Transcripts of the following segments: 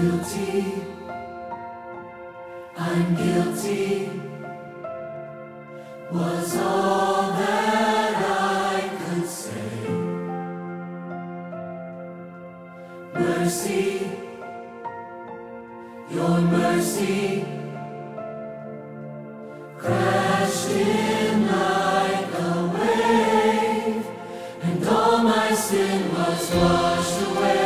guilty. I'm guilty. Was all that I could say. Mercy, your mercy crashed in like a wave, and all my sin was washed away.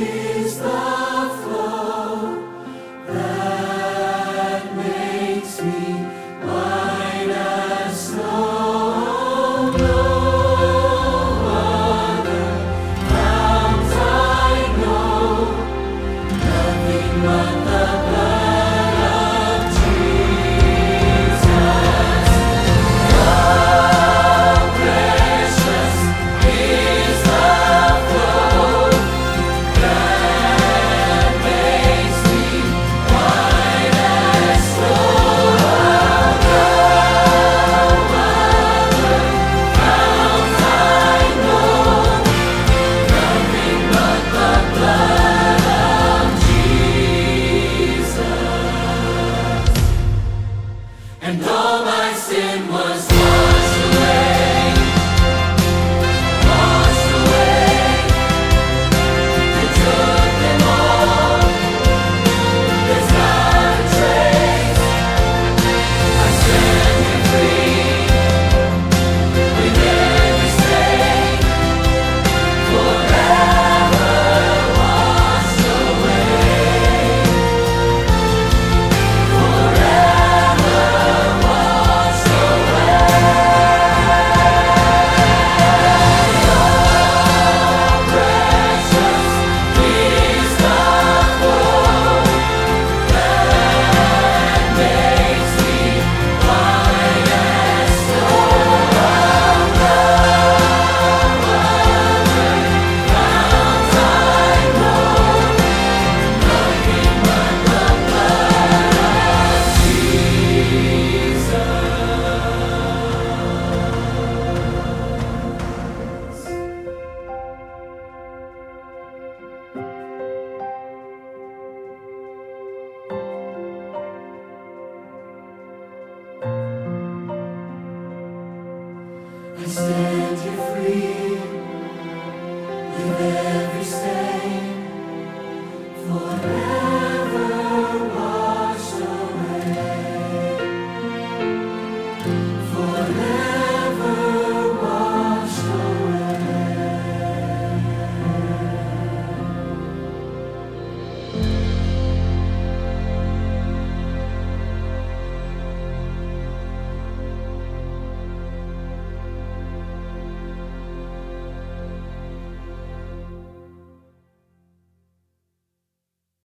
you. sin was I stand you free. You